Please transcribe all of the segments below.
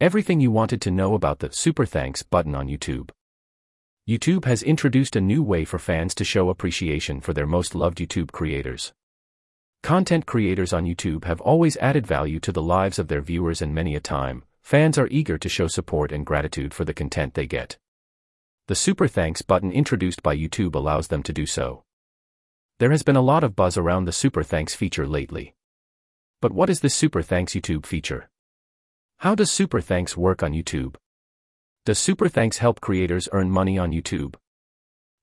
Everything you wanted to know about the Super Thanks button on YouTube. YouTube has introduced a new way for fans to show appreciation for their most loved YouTube creators. Content creators on YouTube have always added value to the lives of their viewers, and many a time, fans are eager to show support and gratitude for the content they get. The Super Thanks button introduced by YouTube allows them to do so. There has been a lot of buzz around the Super Thanks feature lately. But what is this Super Thanks YouTube feature? How does Super Thanks work on YouTube? Does Super Thanks help creators earn money on YouTube?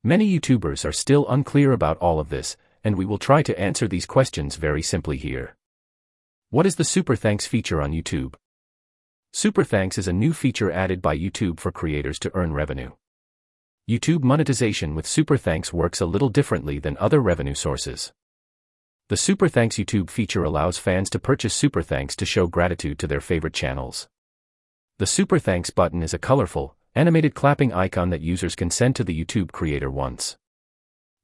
Many YouTubers are still unclear about all of this, and we will try to answer these questions very simply here. What is the Super Thanks feature on YouTube? Super Thanks is a new feature added by YouTube for creators to earn revenue. YouTube monetization with Super Thanks works a little differently than other revenue sources. The Super Thanks YouTube feature allows fans to purchase Super Thanks to show gratitude to their favorite channels. The Super Thanks button is a colorful, animated clapping icon that users can send to the YouTube creator once.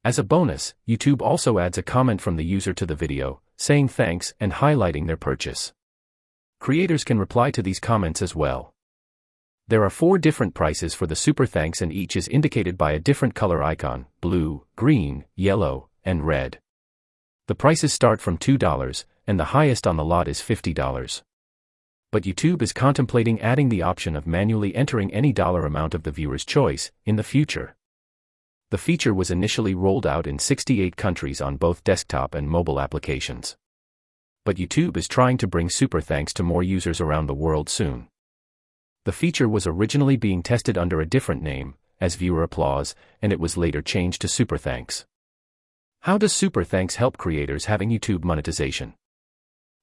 As a bonus, YouTube also adds a comment from the user to the video, saying thanks and highlighting their purchase. Creators can reply to these comments as well. There are four different prices for the Super Thanks and each is indicated by a different color icon, blue, green, yellow, and red. The prices start from $2, and the highest on the lot is $50. But YouTube is contemplating adding the option of manually entering any dollar amount of the viewer's choice in the future. The feature was initially rolled out in 68 countries on both desktop and mobile applications. But YouTube is trying to bring Super Thanks to more users around the world soon. The feature was originally being tested under a different name, as Viewer Applause, and it was later changed to Super Thanks. How does Super Thanks help creators having YouTube monetization?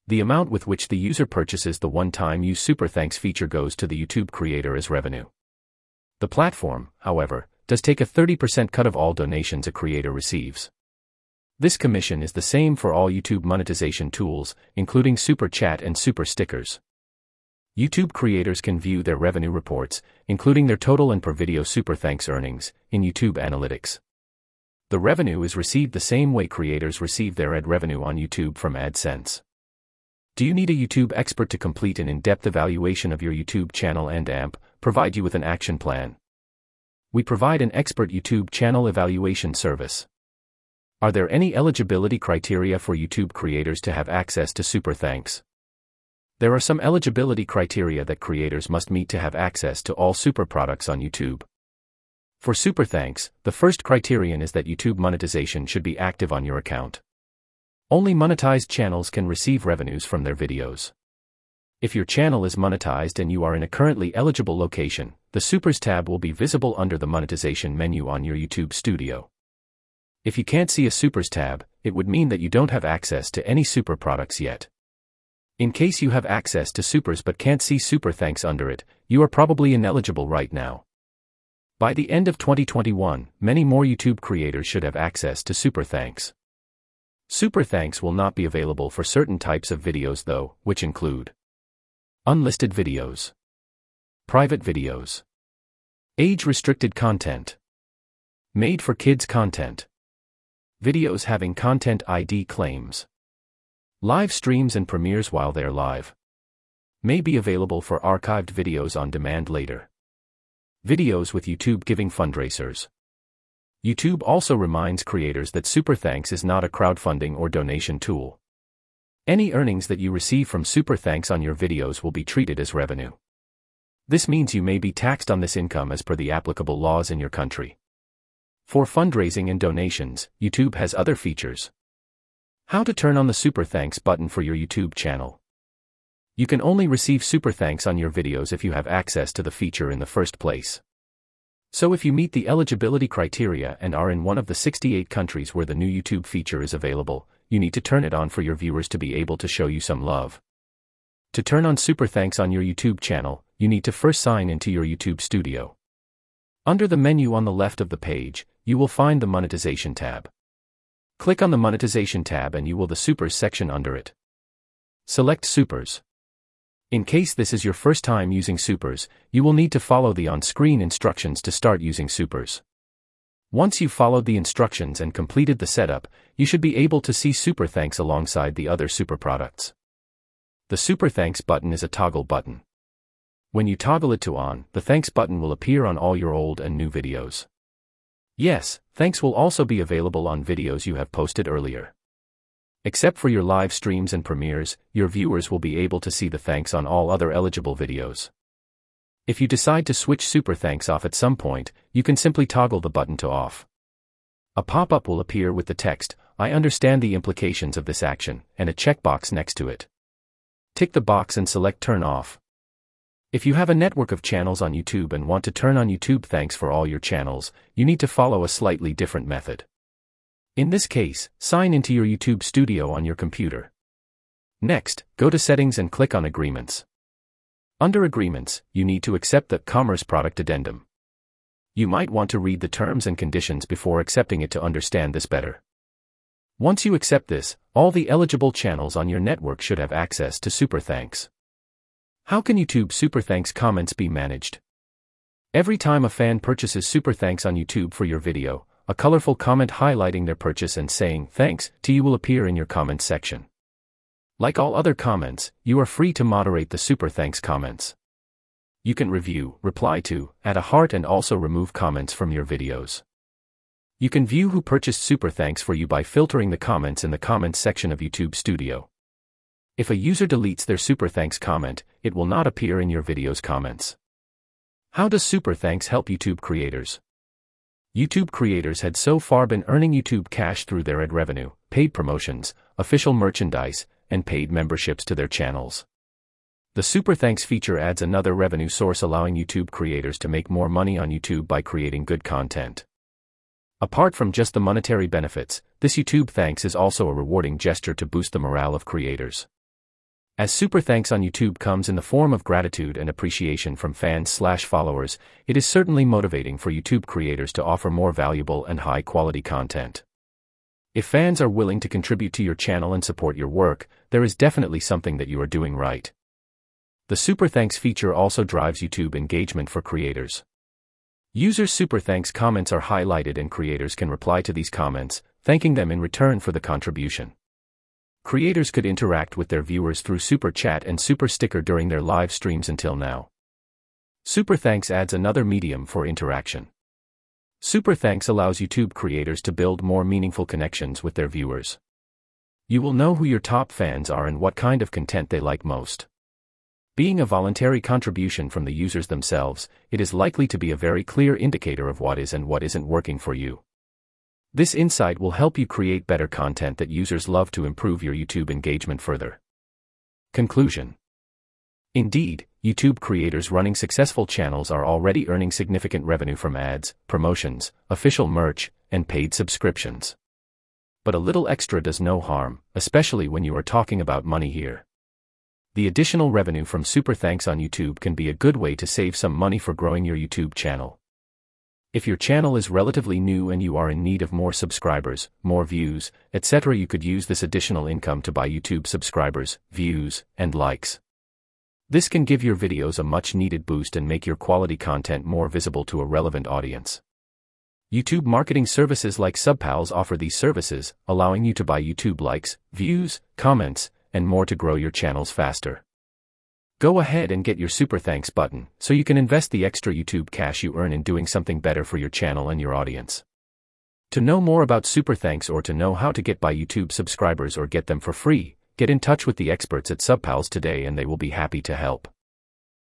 The amount with which the user purchases the one-time use Super Thanks feature goes to the YouTube creator as revenue. The platform, however, does take a 30% cut of all donations a creator receives. This commission is the same for all YouTube monetization tools, including Super Chat and Super Stickers. YouTube creators can view their revenue reports, including their total and per video Super Thanks earnings, in YouTube Analytics. The revenue is received the same way creators receive their ad revenue on YouTube from AdSense. Do you need a YouTube expert to complete an in-depth evaluation of your YouTube channel and AMP, provide you with an action plan? We provide an expert YouTube channel evaluation service. Are there any eligibility criteria for YouTube creators to have access to Super Thanks? There are some eligibility criteria that creators must meet to have access to all super products on YouTube. For Super Thanks, the first criterion is that YouTube monetization should be active on your account. Only monetized channels can receive revenues from their videos. If your channel is monetized and you are in a currently eligible location, the Supers tab will be visible under the monetization menu on your YouTube studio. If you can't see a Supers tab, it would mean that you don't have access to any super products yet. In case you have access to supers but can't see super thanks under it, you are probably ineligible right now. By the end of 2021, many more YouTube creators should have access to super thanks. Super thanks will not be available for certain types of videos though, which include unlisted videos, private videos, age restricted content, made for kids content, videos having content ID claims. Live streams and premieres while they're live. May be available for archived videos on demand later. Videos with YouTube giving fundraisers. YouTube also reminds creators that Super Thanks is not a crowdfunding or donation tool. Any earnings that you receive from Super Thanks on your videos will be treated as revenue. This means you may be taxed on this income as per the applicable laws in your country. For fundraising and donations, YouTube has other features. How to turn on the Super Thanks button for your YouTube channel. You can only receive Super Thanks on your videos if you have access to the feature in the first place. So if you meet the eligibility criteria and are in one of the 68 countries where the new YouTube feature is available, you need to turn it on for your viewers to be able to show you some love. To turn on Super Thanks on your YouTube channel, you need to first sign into your YouTube studio. Under the menu on the left of the page, you will find the Monetization tab. Click on the Monetization tab and you will the Supers section under it. Select Supers. In case this is your first time using Supers, you will need to follow the on-screen instructions to start using Supers. Once you've followed the instructions and completed the setup, you should be able to see Super Thanks alongside the other Super products. The Super Thanks button is a toggle button. When you toggle it to on, the thanks button will appear on all your old and new videos. Yes, thanks will also be available on videos you have posted earlier. Except for your live streams and premieres, your viewers will be able to see the thanks on all other eligible videos. If you decide to switch Super Thanks off at some point, you can simply toggle the button to off. A pop-up will appear with the text, I understand the implications of this action, and a checkbox next to it. Tick the box and select Turn Off. If you have a network of channels on YouTube and want to turn on YouTube thanks for all your channels, you need to follow a slightly different method. In this case, sign into your YouTube studio on your computer. Next, go to Settings and click on Agreements. Under Agreements, you need to accept the Commerce Product Addendum. You might want to read the terms and conditions before accepting it to understand this better. Once you accept this, all the eligible channels on your network should have access to Super Thanks. How can YouTube Super Thanks comments be managed? Every time a fan purchases Super Thanks on YouTube for your video, a colorful comment highlighting their purchase and saying thanks to you will appear in your comments section. Like all other comments, you are free to moderate the Super Thanks comments. You can review, reply to, add a heart and also remove comments from your videos. You can view who purchased Super Thanks for you by filtering the comments in the comments section of YouTube Studio. If a user deletes their Super Thanks comment, it will not appear in your video's comments. How does Super Thanks help YouTube creators? YouTube creators had so far been earning YouTube cash through their ad revenue, paid promotions, official merchandise, and paid memberships to their channels. The Super Thanks feature adds another revenue source allowing YouTube creators to make more money on YouTube by creating good content. Apart from just the monetary benefits, this YouTube Thanks is also a rewarding gesture to boost the morale of creators. As super thanks on YouTube comes in the form of gratitude and appreciation from fans slash followers, it is certainly motivating for YouTube creators to offer more valuable and high quality content. If fans are willing to contribute to your channel and support your work, there is definitely something that you are doing right. The Super Thanks feature also drives YouTube engagement for creators. Users' Super Thanks comments are highlighted and creators can reply to these comments, thanking them in return for the contribution. Creators could interact with their viewers through Super Chat and Super Sticker during their live streams until now. Super Thanks adds another medium for interaction. Super Thanks allows YouTube creators to build more meaningful connections with their viewers. You will know who your top fans are and what kind of content they like most. Being a voluntary contribution from the users themselves, it is likely to be a very clear indicator of what is and what isn't working for you. This insight will help you create better content that users love to improve your YouTube engagement further. Conclusion Indeed, YouTube creators running successful channels are already earning significant revenue from ads, promotions, official merch, and paid subscriptions. But a little extra does no harm, especially when you are talking about money here. The additional revenue from Super Thanks on YouTube can be a good way to save some money for growing your YouTube channel. If your channel is relatively new and you are in need of more subscribers, more views, etc., you could use this additional income to buy YouTube subscribers, views, and likes. This can give your videos a much needed boost and make your quality content more visible to a relevant audience. YouTube marketing services like Subpals offer these services, allowing you to buy YouTube likes, views, comments, and more to grow your channels faster. Go ahead and get your super thanks button so you can invest the extra YouTube cash you earn in doing something better for your channel and your audience. To know more about super thanks or to know how to get buy YouTube subscribers or get them for free, get in touch with the experts at Subpals today and they will be happy to help.